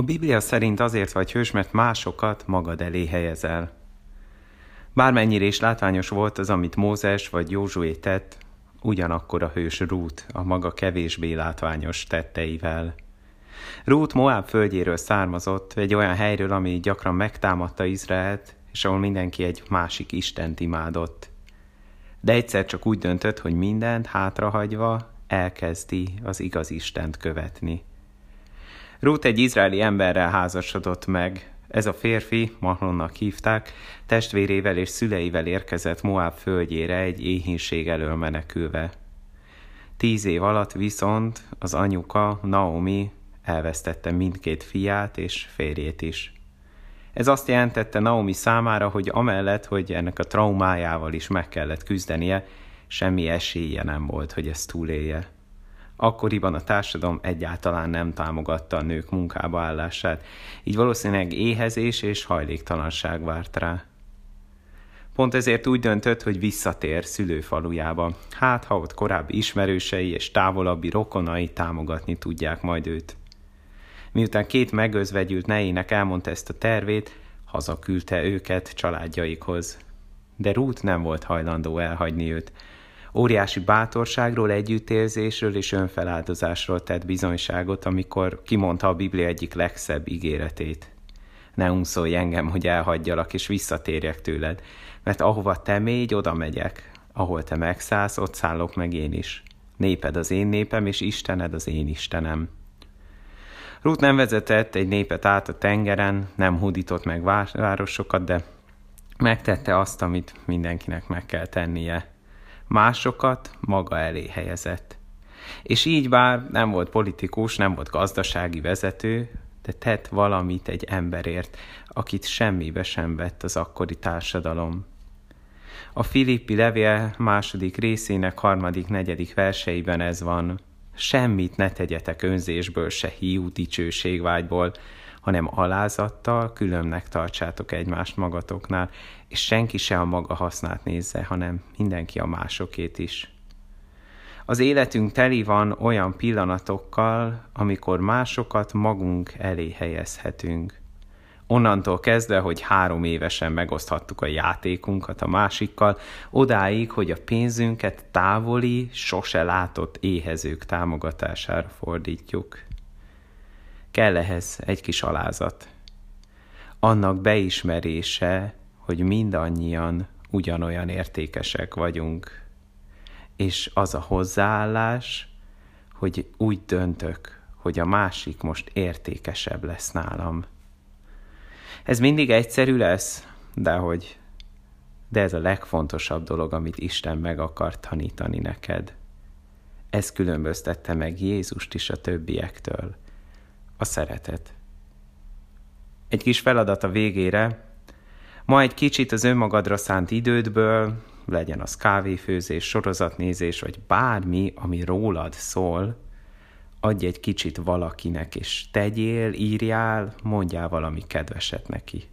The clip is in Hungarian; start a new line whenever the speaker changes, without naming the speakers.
A Biblia szerint azért vagy hős, mert másokat magad elé helyezel. Bármennyire is látványos volt az, amit Mózes vagy Józsué tett, ugyanakkor a hős Rút a maga kevésbé látványos tetteivel. Rút Moab földjéről származott, egy olyan helyről, ami gyakran megtámadta Izraelt, és ahol mindenki egy másik Istent imádott. De egyszer csak úgy döntött, hogy mindent hátrahagyva elkezdi az igaz Istent követni. Rút egy izraeli emberrel házasodott meg. Ez a férfi, Mahlonnak hívták, testvérével és szüleivel érkezett Moab földjére egy éhínség elől menekülve. Tíz év alatt viszont az anyuka, Naomi elvesztette mindkét fiát és férjét is. Ez azt jelentette Naomi számára, hogy amellett, hogy ennek a traumájával is meg kellett küzdenie, semmi esélye nem volt, hogy ezt túlélje. Akkoriban a társadalom egyáltalán nem támogatta a nők munkába állását, így valószínűleg éhezés és hajléktalanság várt rá. Pont ezért úgy döntött, hogy visszatér szülőfalujába. Hát, ha ott korábbi ismerősei és távolabbi rokonai támogatni tudják majd őt. Miután két megözvegyült nejének elmondta ezt a tervét, hazaküldte őket családjaikhoz. De Ruth nem volt hajlandó elhagyni őt, óriási bátorságról, együttérzésről és önfeláldozásról tett bizonyságot, amikor kimondta a Biblia egyik legszebb ígéretét. Ne unszolj engem, hogy elhagyjalak és visszatérjek tőled, mert ahova te mégy, oda megyek. Ahol te megszállsz, ott szállok meg én is. Néped az én népem, és Istened az én Istenem. Ruth nem vezetett egy népet át a tengeren, nem hudított meg városokat, de megtette azt, amit mindenkinek meg kell tennie másokat maga elé helyezett. És így bár nem volt politikus, nem volt gazdasági vezető, de tett valamit egy emberért, akit semmibe sem vett az akkori társadalom. A Filippi levél második részének harmadik, negyedik verseiben ez van. Semmit ne tegyetek önzésből, se hiú dicsőségvágyból, hanem alázattal különnek tartsátok egymást magatoknál, és senki se a maga hasznát nézze, hanem mindenki a másokét is. Az életünk teli van olyan pillanatokkal, amikor másokat magunk elé helyezhetünk. Onnantól kezdve, hogy három évesen megoszthattuk a játékunkat a másikkal, odáig, hogy a pénzünket távoli, sose látott éhezők támogatására fordítjuk. Kell ehhez egy kis alázat. Annak beismerése, hogy mindannyian ugyanolyan értékesek vagyunk. És az a hozzáállás, hogy úgy döntök, hogy a másik most értékesebb lesz nálam. Ez mindig egyszerű lesz, de hogy de ez a legfontosabb dolog, amit Isten meg akar tanítani neked. Ez különböztette meg Jézust is a többiektől a szeretet. Egy kis feladat a végére, ma egy kicsit az önmagadra szánt idődből, legyen az kávéfőzés, sorozatnézés, vagy bármi, ami rólad szól, adj egy kicsit valakinek, és tegyél, írjál, mondjál valami kedveset neki.